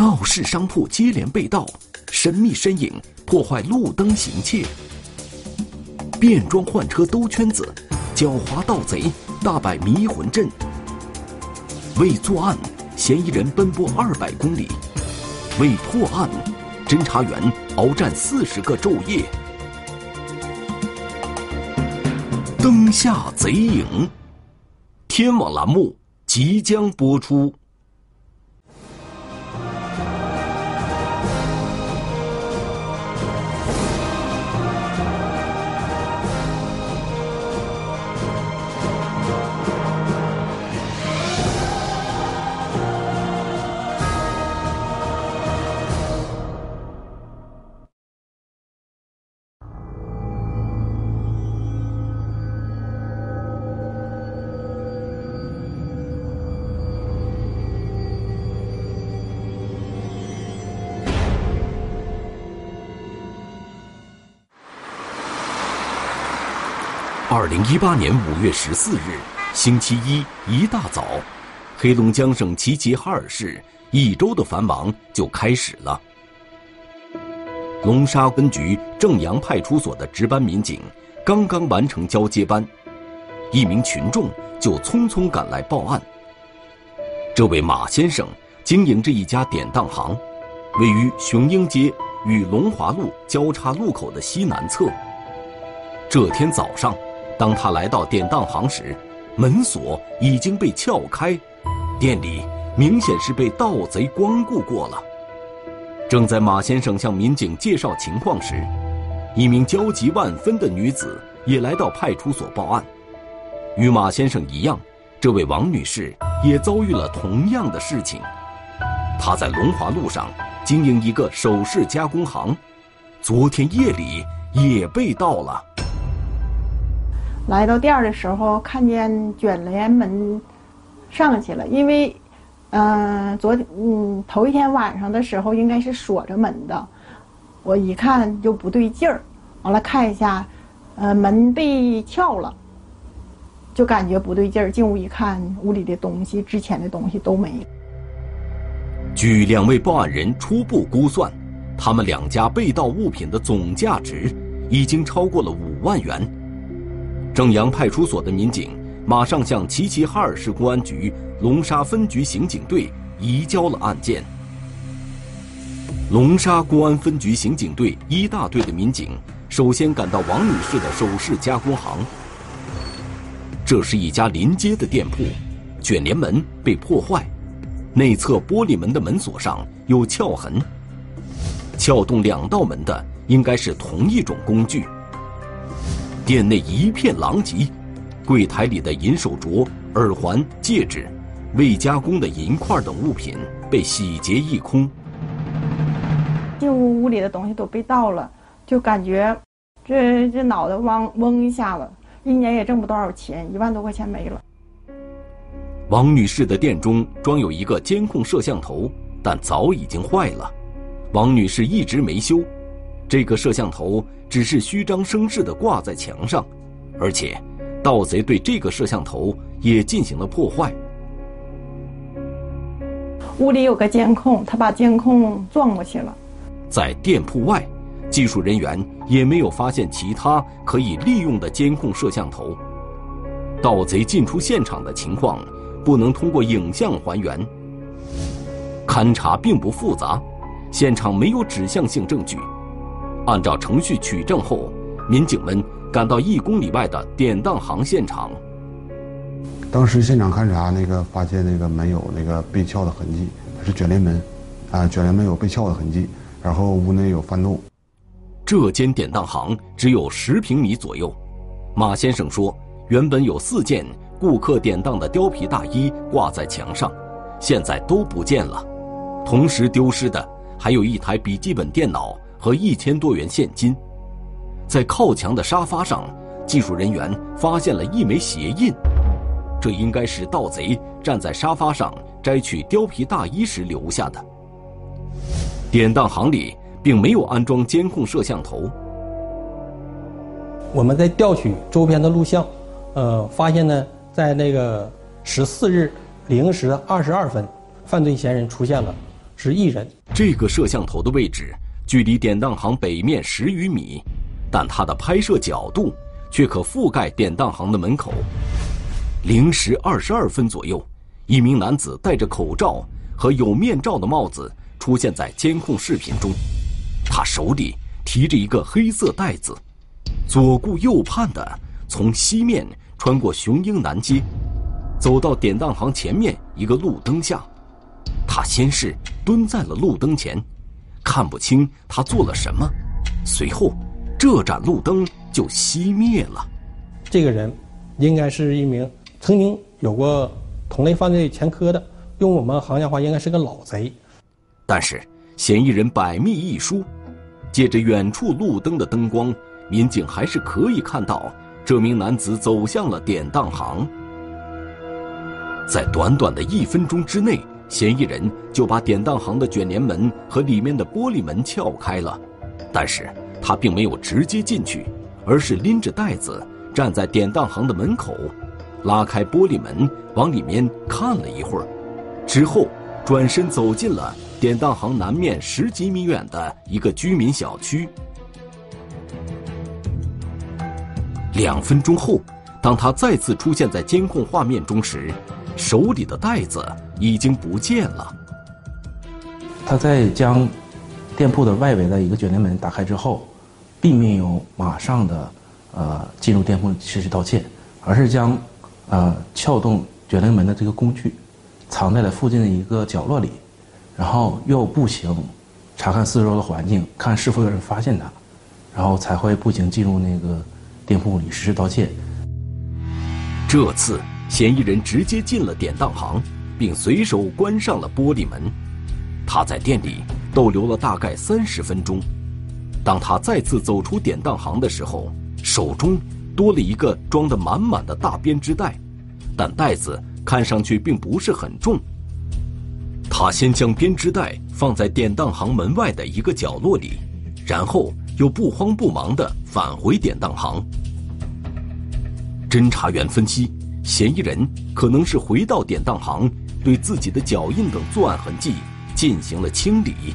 闹市商铺接连被盗，神秘身影破坏路灯行窃，变装换车兜圈子，狡猾盗贼大摆迷魂阵。为作案，嫌疑人奔波二百公里；为破案，侦查员鏖战四十个昼夜。灯下贼影，天网栏目即将播出。二零一八年五月十四日，星期一一大早，黑龙江省齐齐哈尔市一周的繁忙就开始了。龙沙分局正阳派出所的值班民警刚刚完成交接班，一名群众就匆匆赶来报案。这位马先生经营着一家典当行，位于雄鹰街与龙华路交叉路口的西南侧。这天早上。当他来到典当行时，门锁已经被撬开，店里明显是被盗贼光顾过了。正在马先生向民警介绍情况时，一名焦急万分的女子也来到派出所报案。与马先生一样，这位王女士也遭遇了同样的事情。她在龙华路上经营一个首饰加工行，昨天夜里也被盗了。来到店儿的时候，看见卷帘门上去了，因为，嗯，昨嗯头一天晚上的时候应该是锁着门的，我一看就不对劲儿，完了看一下，呃门被撬了，就感觉不对劲儿，进屋一看，屋里的东西之前的东西都没。据两位报案人初步估算，他们两家被盗物品的总价值已经超过了五万元。正阳派出所的民警马上向齐齐哈尔市公安局龙沙分局刑警队移交了案件。龙沙公安分局刑警队一大队的民警首先赶到王女士的首饰加工行。这是一家临街的店铺，卷帘门被破坏，内侧玻璃门的门锁上有撬痕。撬动两道门的应该是同一种工具。店内一片狼藉，柜台里的银手镯、耳环、戒指、未加工的银块等物品被洗劫一空。进屋屋里的东西都被盗了，就感觉这这脑袋嗡嗡一下子，一年也挣不多少钱，一万多块钱没了。王女士的店中装有一个监控摄像头，但早已经坏了，王女士一直没修。这个摄像头只是虚张声势的挂在墙上，而且，盗贼对这个摄像头也进行了破坏。屋里有个监控，他把监控撞过去了。在店铺外，技术人员也没有发现其他可以利用的监控摄像头。盗贼进出现场的情况不能通过影像还原。勘查并不复杂，现场没有指向性证据。按照程序取证后，民警们赶到一公里外的典当行现场。当时现场勘查，那个发现那个门有那个被撬的痕迹，是卷帘门，啊，卷帘门有被撬的痕迹，然后屋内有翻动。这间典当行只有十平米左右。马先生说，原本有四件顾客典当的貂皮大衣挂在墙上，现在都不见了。同时丢失的还有一台笔记本电脑。和一千多元现金，在靠墙的沙发上，技术人员发现了一枚鞋印，这应该是盗贼站在沙发上摘取貂皮大衣时留下的。典当行里并没有安装监控摄像头。我们在调取周边的录像，呃，发现呢，在那个十四日零时二十二分，犯罪嫌疑人出现了。是一人。这个摄像头的位置距离典当行北面十余米，但它的拍摄角度却可覆盖典当行的门口。零时二十二分左右，一名男子戴着口罩和有面罩的帽子出现在监控视频中，他手里提着一个黑色袋子，左顾右盼的从西面穿过雄鹰南街，走到典当行前面一个路灯下。他先是蹲在了路灯前，看不清他做了什么，随后，这盏路灯就熄灭了。这个人应该是一名曾经有过同类犯罪前科的，用我们行家话，应该是个老贼。但是嫌疑人百密一疏，借着远处路灯的灯光，民警还是可以看到这名男子走向了典当行。在短短的一分钟之内。嫌疑人就把典当行的卷帘门和里面的玻璃门撬开了，但是他并没有直接进去，而是拎着袋子站在典当行的门口，拉开玻璃门往里面看了一会儿，之后转身走进了典当行南面十几米远的一个居民小区。两分钟后，当他再次出现在监控画面中时，手里的袋子已经不见了。他在将店铺的外围的一个卷帘门打开之后，并没有马上的呃进入店铺实施盗窃，而是将呃撬动卷帘门的这个工具藏在了附近的一个角落里，然后又步行查看四周的环境，看是否有人发现他，然后才会步行进入那个店铺里实施盗窃。这次。嫌疑人直接进了典当行，并随手关上了玻璃门。他在店里逗留了大概三十分钟。当他再次走出典当行的时候，手中多了一个装得满满的大编织袋，但袋子看上去并不是很重。他先将编织袋放在典当行门外的一个角落里，然后又不慌不忙地返回典当行。侦查员分析。嫌疑人可能是回到典当行，对自己的脚印等作案痕迹进行了清理。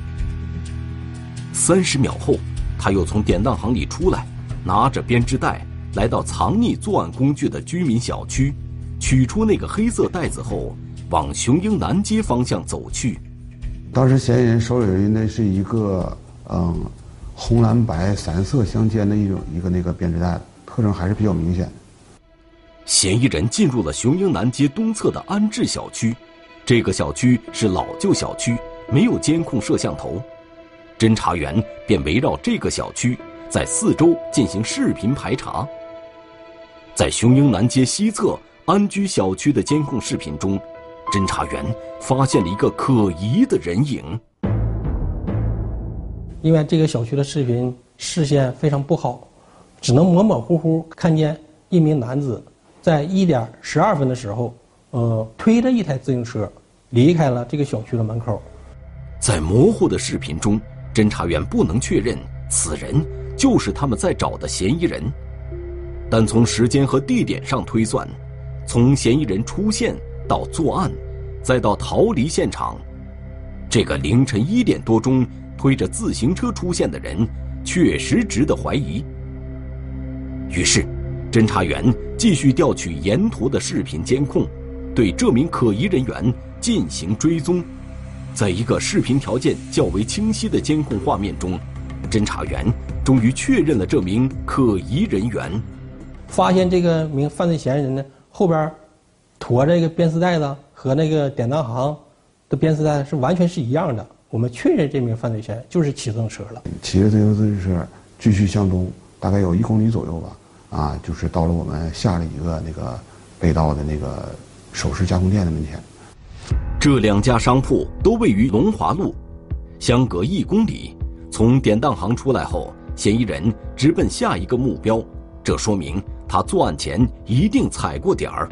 三十秒后，他又从典当行里出来，拿着编织袋来到藏匿作案工具的居民小区，取出那个黑色袋子后，往雄鹰南街方向走去。当时嫌疑人手里的那是一个嗯红蓝白三色相间的一种一个那个编织袋，特征还是比较明显的。嫌疑人进入了雄鹰南街东侧的安置小区，这个小区是老旧小区，没有监控摄像头。侦查员便围绕这个小区，在四周进行视频排查。在雄鹰南街西侧安居小区的监控视频中，侦查员发现了一个可疑的人影。因为这个小区的视频视线非常不好，只能模模糊糊看见一名男子。在一点十二分的时候，呃，推着一台自行车离开了这个小区的门口。在模糊的视频中，侦查员不能确认此人就是他们在找的嫌疑人，但从时间和地点上推算，从嫌疑人出现到作案，再到逃离现场，这个凌晨一点多钟推着自行车出现的人，确实值得怀疑。于是。侦查员继续调取沿途的视频监控，对这名可疑人员进行追踪。在一个视频条件较为清晰的监控画面中，侦查员终于确认了这名可疑人员。发现这个名犯罪嫌疑人呢，后边驮着一个编丝袋子和那个典当行的编丝带是完全是一样的。我们确认这名犯罪嫌疑人就是骑自行车了。骑着自行车继续向东，大概有一公里左右吧。啊，就是到了我们下了一个那个被盗的那个首饰加工店的门前。这两家商铺都位于龙华路，相隔一公里。从典当行出来后，嫌疑人直奔下一个目标，这说明他作案前一定踩过点儿。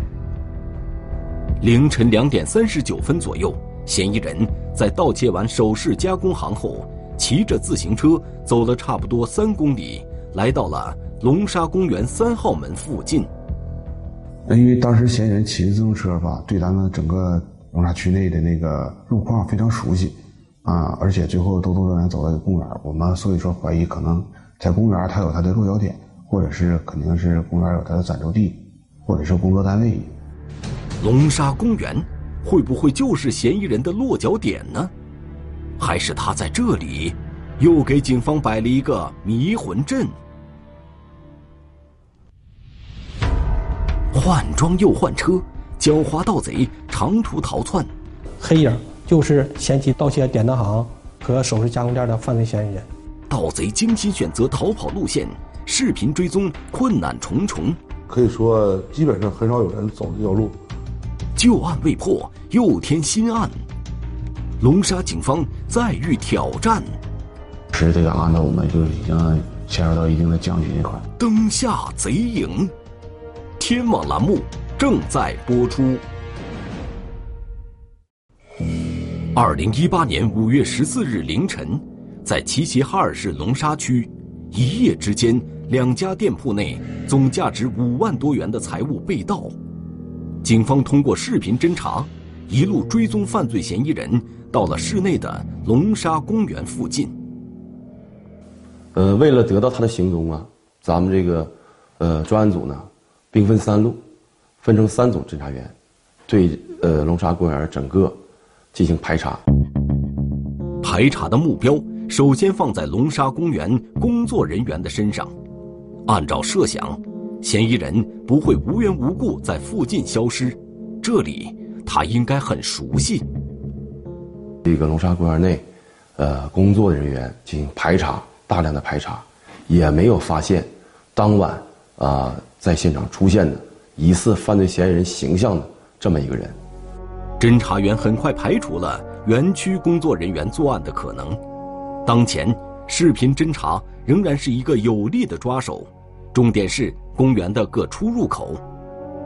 凌晨两点三十九分左右，嫌疑人在盗窃完首饰加工行后，骑着自行车走了差不多三公里，来到了。龙沙公园三号门附近。那因为当时嫌疑人骑着自行车吧，对咱们整个龙沙区内的那个路况非常熟悉，啊，而且最后兜兜转转走到公园，我们所以说怀疑可能在公园他有他的落脚点，或者是肯定是公园有他的暂住地，或者是工作单位。龙沙公园会不会就是嫌疑人的落脚点呢？还是他在这里又给警方摆了一个迷魂阵？换装又换车，狡猾盗贼长途逃窜，黑影就是前期盗窃典当行和首饰加工店的犯罪嫌疑人。盗贼精心选择逃跑路线，视频追踪困难重重。可以说，基本上很少有人走这条路。旧案未破，又添新案。龙沙警方再遇挑战。其实这个案子，我们就已经牵涉到一定的僵局一块。灯下贼影。天网栏目正在播出。二零一八年五月十四日凌晨，在齐齐哈尔市龙沙区，一夜之间，两家店铺内总价值五万多元的财物被盗。警方通过视频侦查，一路追踪犯罪嫌疑人，到了市内的龙沙公园附近。呃，为了得到他的行踪啊，咱们这个呃专案组呢。兵分三路，分成三组侦查员，对呃龙沙公园整个进行排查。排查的目标首先放在龙沙公园工作人员的身上。按照设想，嫌疑人不会无缘无故在附近消失，这里他应该很熟悉。这个龙沙公园内，呃，工作人员进行排查，大量的排查，也没有发现当晚啊。在现场出现的疑似犯罪嫌疑人形象的这么一个人，侦查员很快排除了园区工作人员作案的可能。当前视频侦查仍然是一个有力的抓手，重点是公园的各出入口。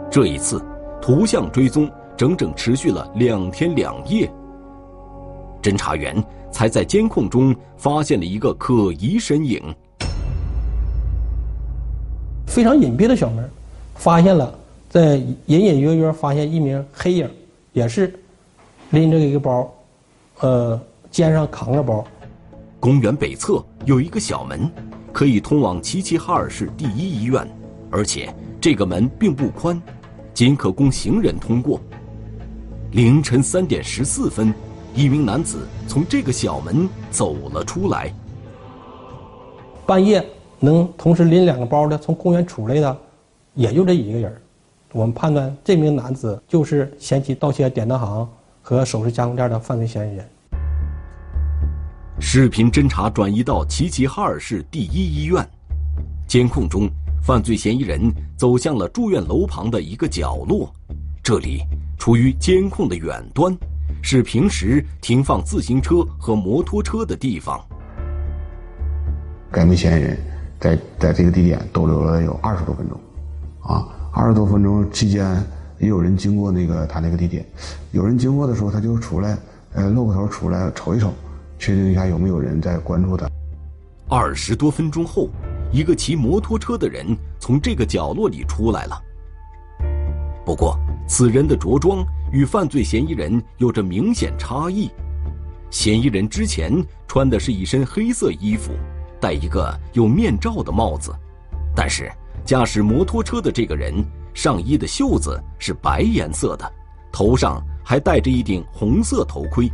这一次，图像追踪整整持续了两天两夜，侦查员才在监控中发现了一个可疑身影。非常隐蔽的小门，发现了，在隐隐约约发现一名黑影，也是拎着一个包，呃，肩上扛着包。公园北侧有一个小门，可以通往齐齐哈尔市第一医院，而且这个门并不宽，仅可供行人通过。凌晨三点十四分，一名男子从这个小门走了出来。半夜。能同时拎两个包的从公园出来的，也就这一个人我们判断这名男子就是前期盗窃典当行和首饰加工店的犯罪嫌疑人。视频侦查转移到齐齐哈尔市第一医院，监控中，犯罪嫌疑人走向了住院楼旁的一个角落，这里处于监控的远端，是平时停放自行车和摩托车的地方。该名嫌疑人。在在这个地点逗留了有二十多分钟，啊，二十多分钟期间也有人经过那个他那个地点，有人经过的时候他就出来，呃，露个头出来瞅一瞅，确定一下有没有人在关注他。二十多分钟后，一个骑摩托车的人从这个角落里出来了。不过，此人的着装与犯罪嫌疑人有着明显差异，嫌疑人之前穿的是一身黑色衣服。戴一个有面罩的帽子，但是驾驶摩托车的这个人上衣的袖子是白颜色的，头上还戴着一顶红色头盔。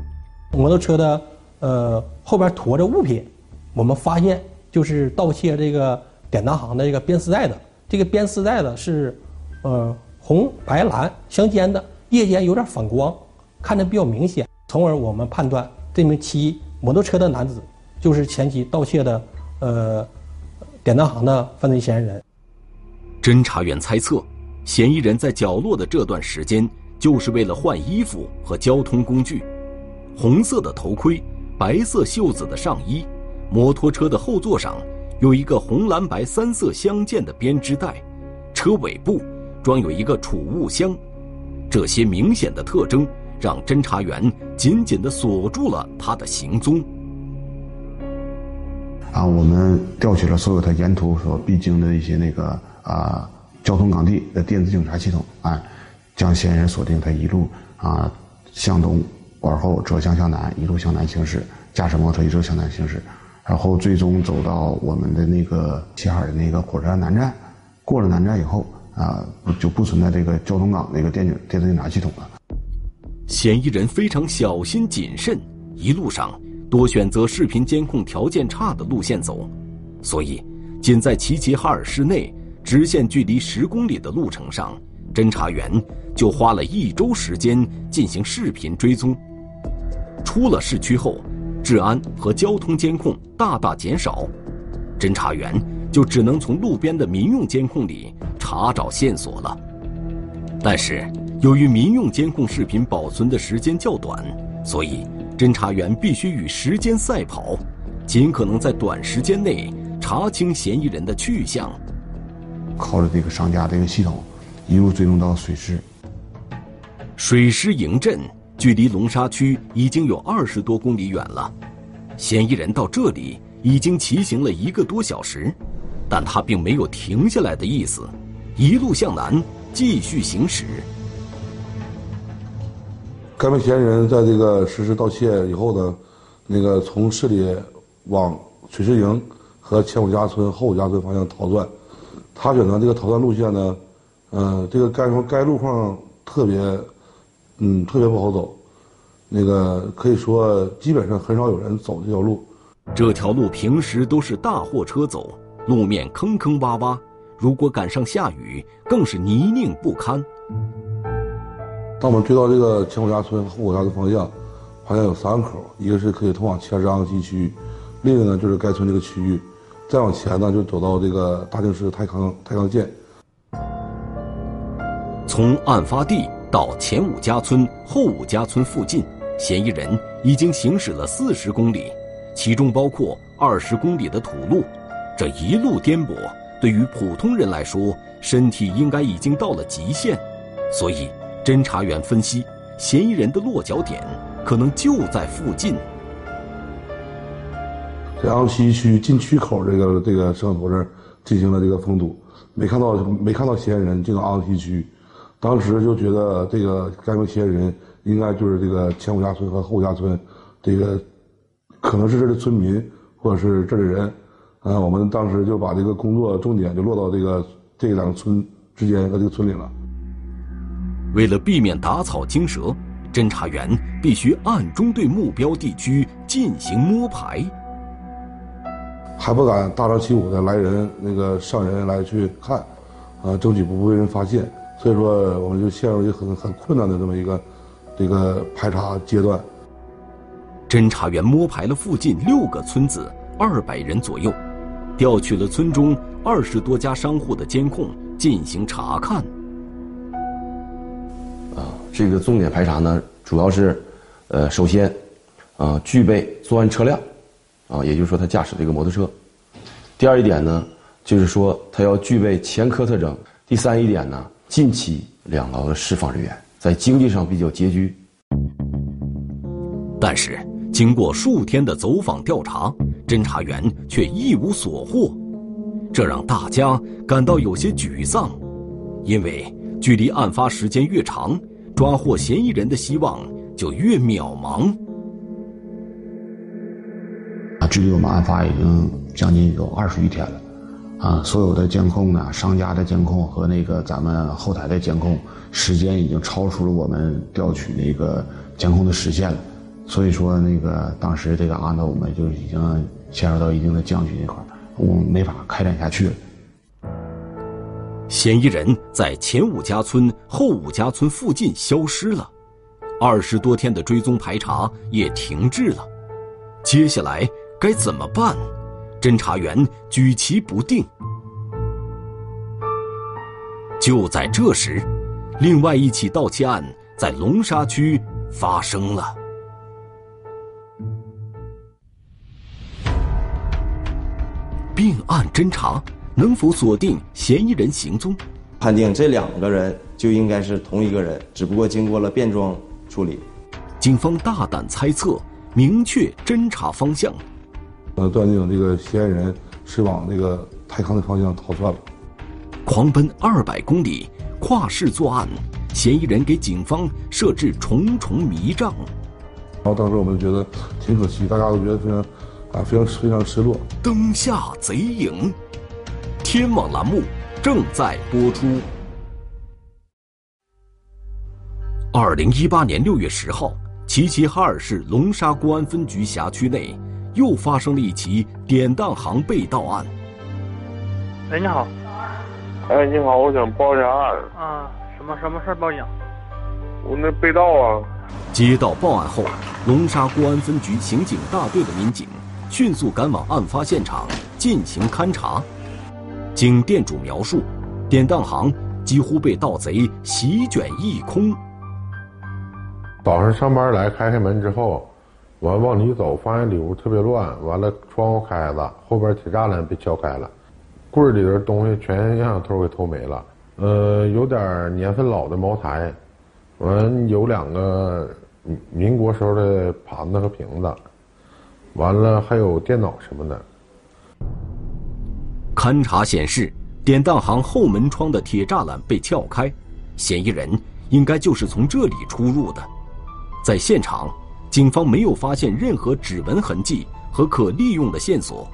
摩托车的呃后边驮着物品，我们发现就是盗窃这个典当行的这个编丝带的，这个编丝带的是呃红白蓝相间的，夜间有点反光，看着比较明显，从而我们判断这名骑摩托车的男子就是前期盗窃的。呃，典当行的犯罪嫌疑人。侦查员猜测，嫌疑人在角落的这段时间，就是为了换衣服和交通工具。红色的头盔，白色袖子的上衣，摩托车的后座上有一个红蓝白三色相间的编织袋，车尾部装有一个储物箱。这些明显的特征让侦查员紧紧地锁住了他的行踪。啊，我们调取了所有他沿途所必经的一些那个啊交通岗地的电子警察系统，啊，将嫌疑人锁定他一路啊向东而后折向向南，一路向南行驶，驾驶摩托一直向南行驶，然后最终走到我们的那个齐齐哈尔的那个火车站南站，过了南站以后啊，就不存在这个交通岗那个电警电子警察系统了。嫌疑人非常小心谨慎，一路上多选择视频监控条件差的路线走，所以仅在齐齐哈尔市内直线距离十公里的路程上，侦查员就花了一周时间进行视频追踪。出了市区后，治安和交通监控大大减少，侦查员就只能从路边的民用监控里查找线索了。但是，由于民用监控视频保存的时间较短，所以侦查员必须与时间赛跑，尽可能在短时间内查清嫌疑人的去向。靠着这个商家这个系统，一路追踪到水师。水师营镇距离龙沙区已经有二十多公里远了，嫌疑人到这里已经骑行了一个多小时，但他并没有停下来的意思，一路向南继续行驶。该名嫌疑人在这个实施盗窃以后呢，那个从市里往水师营和前五家村、后五家村方向逃窜。他选择这个逃窜路线呢，呃，这个该该路况特别，嗯，特别不好走。那个可以说基本上很少有人走这条路。这条路平时都是大货车走，路面坑坑洼洼，如果赶上下雨，更是泥泞不堪。当我们追到这个前五家村、后五家的方向，发现有三个口，一个是可以通往前支昂西区，另一个呢就是该村这个区域。再往前呢，就走到这个大庆市太康太康县。从案发地到前五家村、后五家村附近，嫌疑人已经行驶了四十公里，其中包括二十公里的土路。这一路颠簸，对于普通人来说，身体应该已经到了极限，所以。侦查员分析，嫌疑人的落脚点可能就在附近。在昂西区禁区口这个这个摄像头这儿进行了这个封堵，没看到没看到嫌疑人进到昂西区，当时就觉得这个该名嫌疑人应该就是这个前五家村和后五家村，这个可能是这的村民或者是这里人，啊，我们当时就把这个工作重点就落到这个这两个村之间和这个村里了。为了避免打草惊蛇，侦查员必须暗中对目标地区进行摸排，还不敢大张旗鼓的来人那个上人来去看，啊，争取不被人发现。所以说，我们就陷入一个很很困难的这么一个这个排查阶段。侦查员摸排了附近六个村子，二百人左右，调取了村中二十多家商户的监控进行查看。这个重点排查呢，主要是，呃，首先，啊，具备作案车辆，啊，也就是说他驾驶这个摩托车。第二一点呢，就是说他要具备前科特征。第三一点呢，近期两劳的释放人员在经济上比较拮据。但是经过数天的走访调查，侦查员却一无所获，这让大家感到有些沮丧，因为距离案发时间越长。抓获嫌疑人的希望就越渺茫。啊，距离我们案发已经将近有二十余天了，啊，所有的监控呢，商家的监控和那个咱们后台的监控时间已经超出了我们调取那个监控的时限了，所以说那个当时这个案子我们就已经陷入到一定的僵局那块我们没法开展下去了。嫌疑人在前五家村、后五家村附近消失了，二十多天的追踪排查也停滞了。接下来该怎么办？侦查员举棋不定。就在这时，另外一起盗窃案在龙沙区发生了。并案侦查。能否锁定嫌疑人行踪？判定这两个人就应该是同一个人，只不过经过了变装处理。警方大胆猜测，明确侦查方向。呃，断定这个嫌疑人是往那个泰康的方向逃窜了。狂奔二百公里，跨市作案，嫌疑人给警方设置重重迷障。然后当时我们觉得挺可惜，大家都觉得非常啊非常非常失落。灯下贼影，天网栏目正在播出。二零一八年六月十号，齐齐哈尔市龙沙公安分局辖区内又发生了一起典当行被盗案。喂，你好。哎，你好，我想报一下案。啊，什么什么事儿报警？我那被盗啊。接到报案后，龙沙公安分局刑警大队的民警迅速赶往案发现场进行勘查。经店主描述，典当行几乎被盗贼席卷一空。早上上班来开开门之后，完往里走，发现里屋特别乱，完了窗户开了，后边铁栅栏被撬开了，柜里的东西全让小偷给偷没了。呃，有点年份老的茅台，完有两个民国时候的盘子和瓶子，完了还有电脑什么的。勘查显示，典当行后门窗的铁栅栏被撬开，嫌疑人应该就是从这里出入的。在现场，警方没有发现任何指纹痕迹和可利用的线索。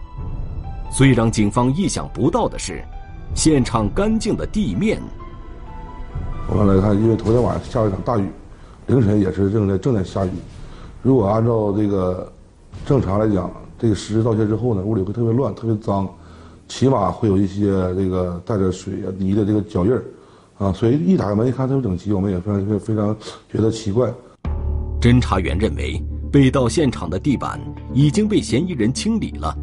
最让警方意想不到的是，现场干净的地面。我们来看，因为昨天晚上下了一场大雨，凌晨也是正在正在下雨。如果按照这个正常来讲，这个实施盗窃之后呢，屋里会特别乱、特别脏，起码会有一些这个带着水、泥的这个脚印儿，啊，所以一打开门一看特别整齐，我们也非常非常觉得奇怪。侦查员认为，被盗现场的地板已经被嫌疑人清理了，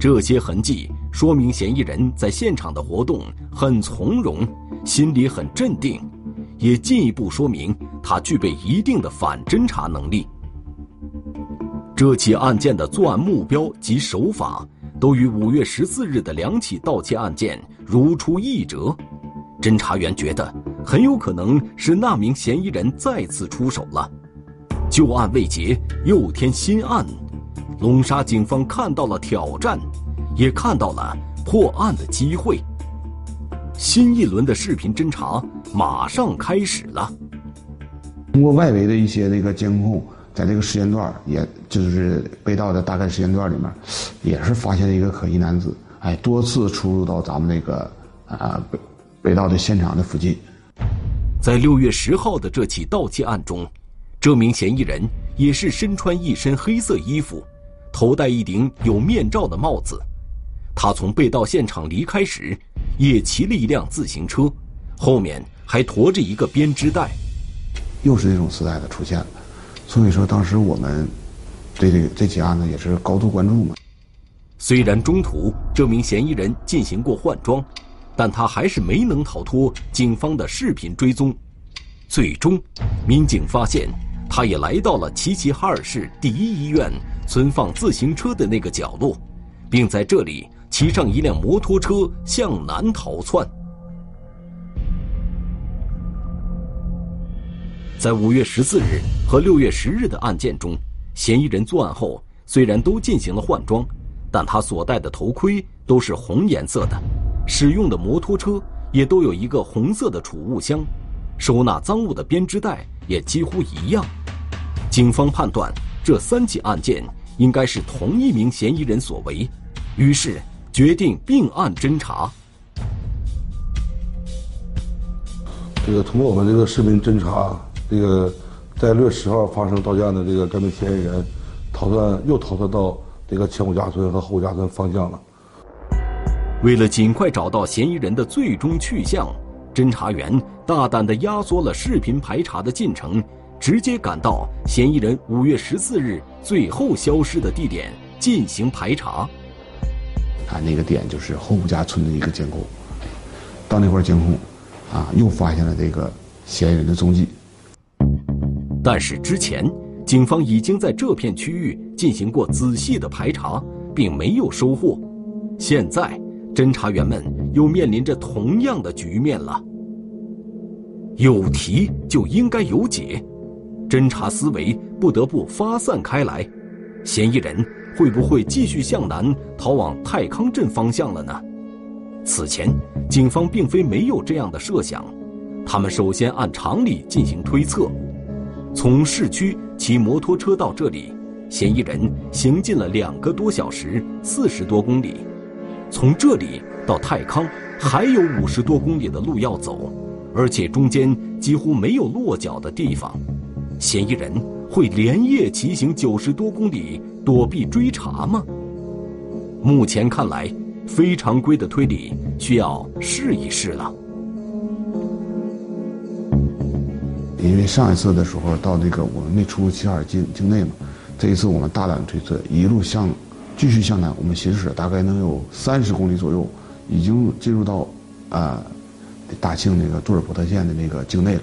这些痕迹说明嫌疑人在现场的活动很从容，心里很镇定，也进一步说明他具备一定的反侦查能力。这起案件的作案目标及手法都与五月十四日的两起盗窃案件如出一辙，侦查员觉得很有可能是那名嫌疑人再次出手了。旧案未结，又添新案，龙沙警方看到了挑战，也看到了破案的机会。新一轮的视频侦查马上开始了。通过外围的一些那个监控，在这个时间段，也就是被盗的大概时间段里面，也是发现了一个可疑男子，哎，多次出入到咱们那个啊被被盗的现场的附近。在六月十号的这起盗窃案中。这名嫌疑人也是身穿一身黑色衣服，头戴一顶有面罩的帽子。他从被盗现场离开时，也骑了一辆自行车，后面还驮着一个编织袋。又是这种时代的出现了，所以说当时我们对这个这起案子也是高度关注嘛。虽然中途这名嫌疑人进行过换装，但他还是没能逃脱警方的视频追踪。最终，民警发现。他也来到了齐齐哈尔市第一医院存放自行车的那个角落，并在这里骑上一辆摩托车向南逃窜。在五月十四日和六月十日的案件中，嫌疑人作案后虽然都进行了换装，但他所戴的头盔都是红颜色的，使用的摩托车也都有一个红色的储物箱，收纳赃物的编织袋。也几乎一样，警方判断这三起案件应该是同一名嫌疑人所为，于是决定并案侦查。这个通过我们这个视频侦查，这个在六月十号发生盗窃案的这个该名嫌疑人逃窜又逃窜到这个前五家村和后五家村方向了。为了尽快找到嫌疑人的最终去向。侦查员大胆地压缩了视频排查的进程，直接赶到嫌疑人五月十四日最后消失的地点进行排查。看那个点就是后五家村的一个监控，到那块监控，啊，又发现了这个嫌疑人的踪迹。但是之前警方已经在这片区域进行过仔细的排查，并没有收获。现在侦查员们又面临着同样的局面了。有题就应该有解，侦查思维不得不发散开来。嫌疑人会不会继续向南逃往太康镇方向了呢？此前，警方并非没有这样的设想，他们首先按常理进行推测：从市区骑摩托车到这里，嫌疑人行进了两个多小时，四十多公里。从这里到太康还有五十多公里的路要走，而且中间几乎没有落脚的地方。嫌疑人会连夜骑行九十多公里躲避追查吗？目前看来，非常规的推理需要试一试了。因为上一次的时候到那个我们没出齐齐哈尔境境内嘛，这一次我们大胆推测，一路向继续向南，我们行驶大概能有三十公里左右，已经进入到啊大庆那个杜尔伯特县的那个境内了。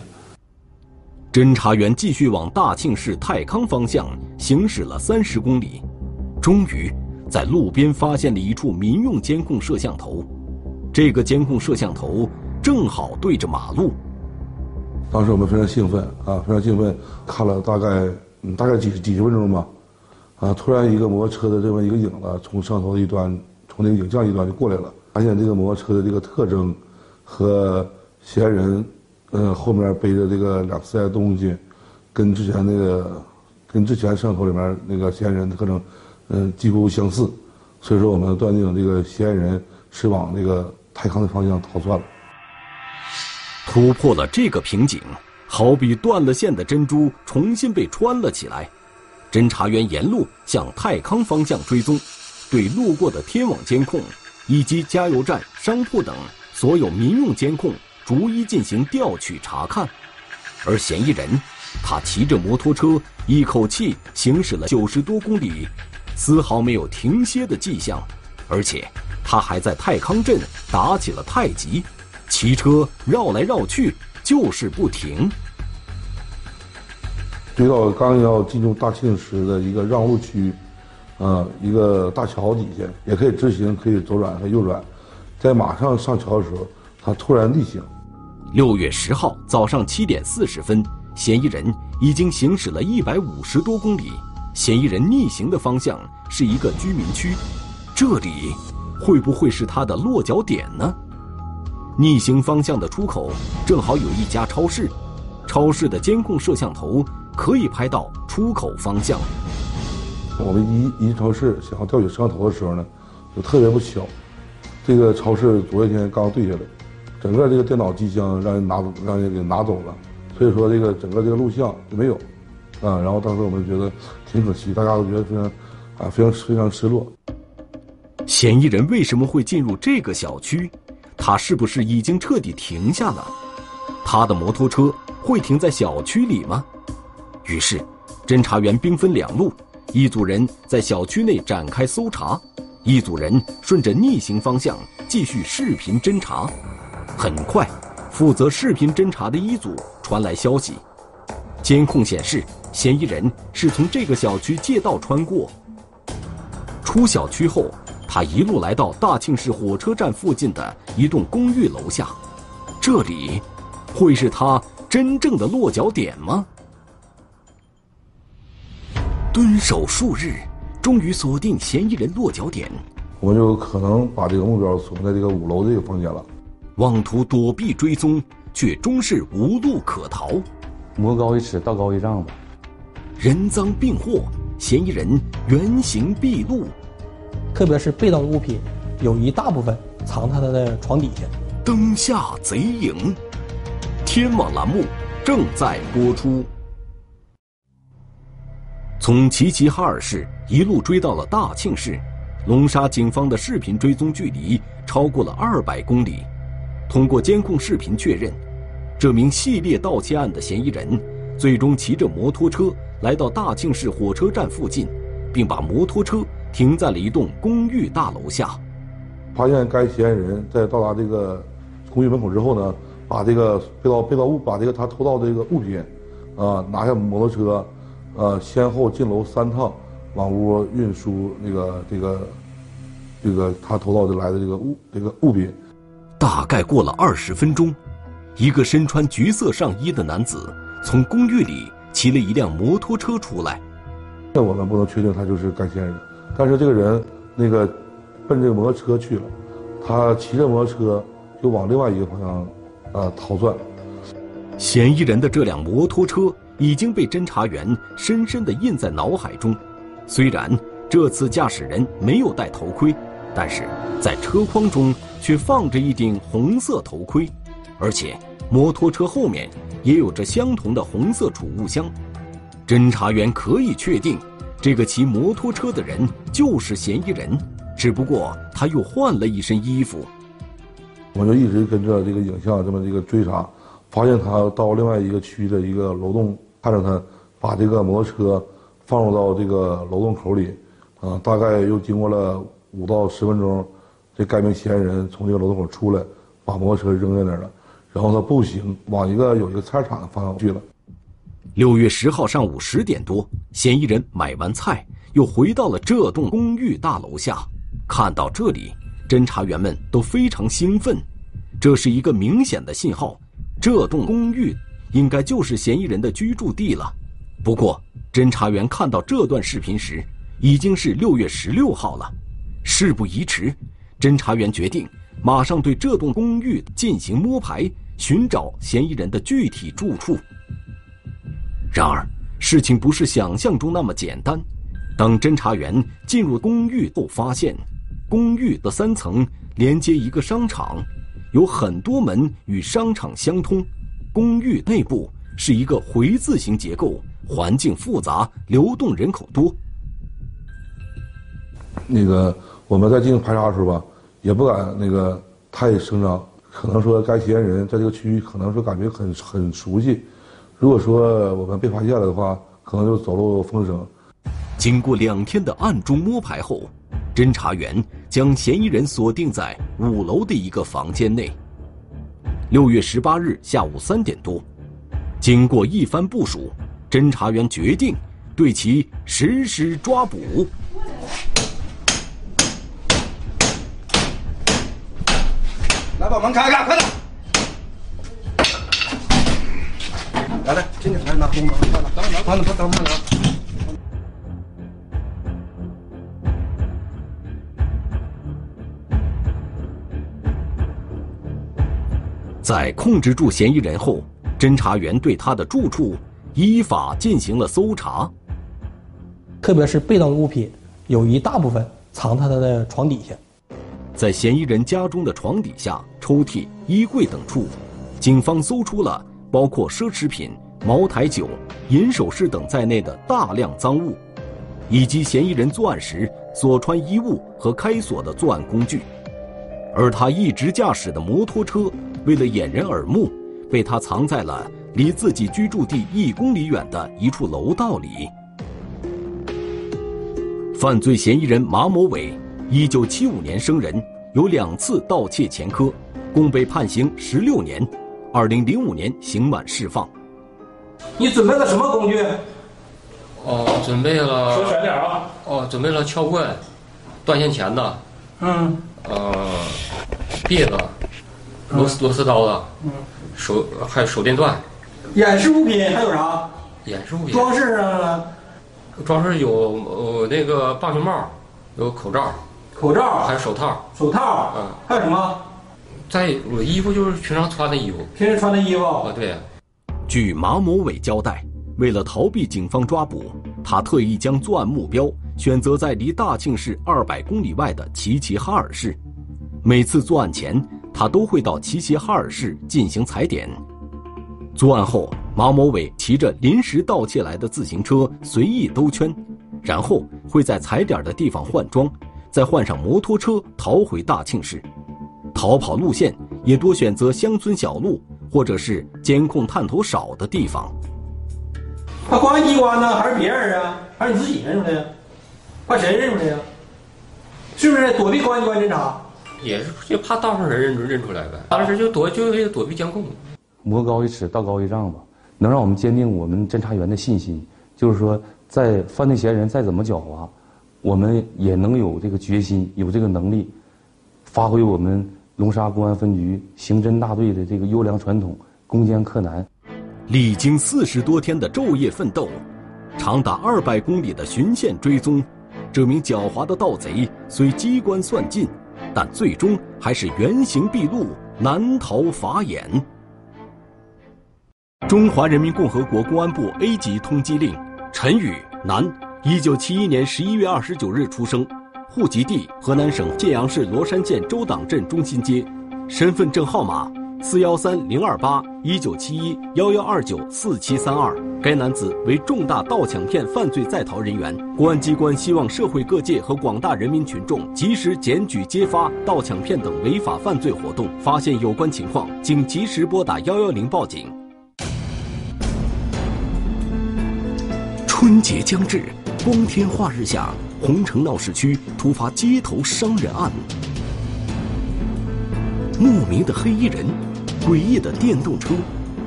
侦查员继续往大庆市太康方向行驶了三十公里，终于在路边发现了一处民用监控摄像头。这个监控摄像头正好对着马路。当时我们非常兴奋啊，非常兴奋，看了大概嗯大概几几十分钟吧，啊，突然一个摩托车的这么一个影子从摄像头的一端，从那个影像一端就过来了，发现这个摩托车的这个特征和嫌疑人。嗯，后面背着这个两四袋东西，跟之前那个，跟之前摄像头里面那个嫌疑人特征，嗯，几乎相似，所以说我们断定这个嫌疑人是往那个太康的方向逃窜了。突破了这个瓶颈，好比断了线的珍珠重新被穿了起来。侦查员沿路向太康方向追踪，对路过的天网监控以及加油站、商铺等所有民用监控。逐一进行调取查看，而嫌疑人，他骑着摩托车一口气行驶了九十多公里，丝毫没有停歇的迹象，而且他还在太康镇打起了太极，骑车绕来绕去就是不停。追到刚要进入大庆市的一个让路区，呃，一个大桥底下，也可以直行，可以左转和右转，在马上上桥的时候，他突然逆行。六月十号早上七点四十分，嫌疑人已经行驶了一百五十多公里。嫌疑人逆行的方向是一个居民区，这里会不会是他的落脚点呢？逆行方向的出口正好有一家超市，超市的监控摄像头可以拍到出口方向。我们一一超市想要调取摄像头的时候呢，就特别不巧，这个超市昨天刚对下来。整个这个电脑机箱让人拿让人给拿走了，所以说这个整个这个录像就没有，啊，然后当时我们觉得挺可惜，大家都觉得非常啊非常非常失落。嫌疑人为什么会进入这个小区？他是不是已经彻底停下了？他的摩托车会停在小区里吗？于是，侦查员兵分两路，一组人在小区内展开搜查，一组人顺着逆行方向继续视频侦查。很快，负责视频侦查的一组传来消息：监控显示，嫌疑人是从这个小区借道穿过。出小区后，他一路来到大庆市火车站附近的一栋公寓楼下，这里会是他真正的落脚点吗？蹲守数日，终于锁定嫌疑人落脚点。我们就可能把这个目标锁在这个五楼这个房间了。妄图躲避追踪，却终是无路可逃。魔高一尺，道高一丈吧。人赃并获，嫌疑人原形毕露。特别是被盗的物品，有一大部分藏在他的床底下。灯下贼影，天网栏目正在播出。从齐齐哈尔市一路追到了大庆市，龙沙警方的视频追踪距离超过了二百公里。通过监控视频确认，这名系列盗窃案的嫌疑人最终骑着摩托车来到大庆市火车站附近，并把摩托车停在了一栋公寓大楼下。发现该嫌疑人在到达这个公寓门口之后呢，把这个被盗被盗物，把这个他偷盗的这个物品，啊，拿下摩托车，呃，先后进楼三趟，往屋运输那个这个这个他偷盗的来的这个物这个物品。大概过了二十分钟，一个身穿橘色上衣的男子从公寓里骑了一辆摩托车出来。那我们不能确定他就是该嫌疑人，但是这个人那个奔这个摩托车去了，他骑着摩托车就往另外一个方向，呃，逃窜。嫌疑人的这辆摩托车已经被侦查员深深地印在脑海中。虽然这次驾驶人没有戴头盔，但是在车筐中却放着一顶红色头盔，而且摩托车后面也有着相同的红色储物箱。侦查员可以确定，这个骑摩托车的人就是嫌疑人，只不过他又换了一身衣服。我们就一直跟着这个影像这么一个追查，发现他到另外一个区的一个楼栋，看着他把这个摩托车放入到这个楼栋口里，啊，大概又经过了五到十分钟，这该名嫌疑人从这个楼栋口出来，把摩托车扔在那儿了，然后他步行往一个有一个菜市场的方向去了。六月十号上午十点多，嫌疑人买完菜，又回到了这栋公寓大楼下，看到这里。侦查员们都非常兴奋，这是一个明显的信号，这栋公寓应该就是嫌疑人的居住地了。不过，侦查员看到这段视频时，已经是六月十六号了。事不宜迟，侦查员决定马上对这栋公寓进行摸排，寻找嫌疑人的具体住处。然而，事情不是想象中那么简单。当侦查员进入公寓后，发现。公寓的三层连接一个商场，有很多门与商场相通。公寓内部是一个回字形结构，环境复杂，流动人口多。那个我们在进行排查的时候吧，也不敢那个太声张，可能说该嫌疑人在这个区域，可能说感觉很很熟悉。如果说我们被发现了的话，可能就走漏风声。经过两天的暗中摸排后。侦查员将嫌疑人锁定在五楼的一个房间内。六月十八日下午三点多，经过一番部署，侦查员决定对其实施抓捕。来，把门开开，快点！来来，进去，来拿红包，快点，等等，慢点，等。在控制住嫌疑人后，侦查员对他的住处依法进行了搜查。特别是被盗物品，有一大部分藏在他的床底下。在嫌疑人家中的床底下、抽屉、衣柜等处，警方搜出了包括奢侈品、茅台酒、银首饰等在内的大量赃物，以及嫌疑人作案时所穿衣物和开锁的作案工具。而他一直驾驶的摩托车。为了掩人耳目，被他藏在了离自己居住地一公里远的一处楼道里。犯罪嫌疑人马某伟，一九七五年生人，有两次盗窃前科，共被判刑十六年，二零零五年刑满释放。你准备了什么工具？哦，准备了。说全点啊！哦，准备了撬棍、断线钳子。嗯。呃，篦子。螺丝螺丝刀子，嗯，手还有手电钻，演示物品还有啥？演示物品，装饰上了？装饰有呃那个棒球帽，有口罩，口罩，还有手套，手套，嗯，还有什么？在我衣服就是平常穿的衣服，平时穿的衣服啊，对。据马某伟交代，为了逃避警方抓捕，他特意将作案目标选择在离大庆市二百公里外的齐齐哈尔市，每次作案前。他都会到齐齐哈尔市进行踩点。作案后，马某伟骑着临时盗窃来的自行车随意兜圈，然后会在踩点的地方换装，再换上摩托车逃回大庆市。逃跑路线也多选择乡村小路，或者是监控探头少的地方。怕公安机关呢，还是别人啊？还是你自己认出来呀？怕谁认出来呀？是不是躲避公安机关侦查？也是就怕道上人认出认出来呗，当时就躲就为了躲避监控。魔高一尺，道高一丈吧，能让我们坚定我们侦查员的信心。就是说，在犯罪嫌疑人再怎么狡猾，我们也能有这个决心，有这个能力，发挥我们龙沙公安分局刑侦大队的这个优良传统，攻坚克难。历经四十多天的昼夜奋斗，长达二百公里的巡线追踪，这名狡猾的盗贼虽机关算尽。但最终还是原形毕露，难逃法眼。中华人民共和国公安部 A 级通缉令：陈宇，男，一九七一年十一月二十九日出生，户籍地河南省解阳市罗山县周党镇中心街，身份证号码四幺三零二八一九七一幺幺二九四七三二。该男子为重大盗抢骗犯罪在逃人员，公安机关希望社会各界和广大人民群众及时检举揭发盗抢骗等违法犯罪活动，发现有关情况，请及时拨打幺幺零报警。春节将至，光天化日下，红城闹市区突发街头伤人案，莫名的黑衣人，诡异的电动车，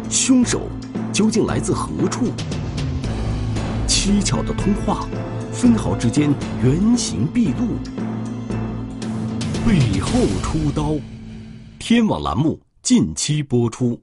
凶手。究竟来自何处？蹊跷的通话，分毫之间原形毕露。背后出刀，天网栏目近期播出。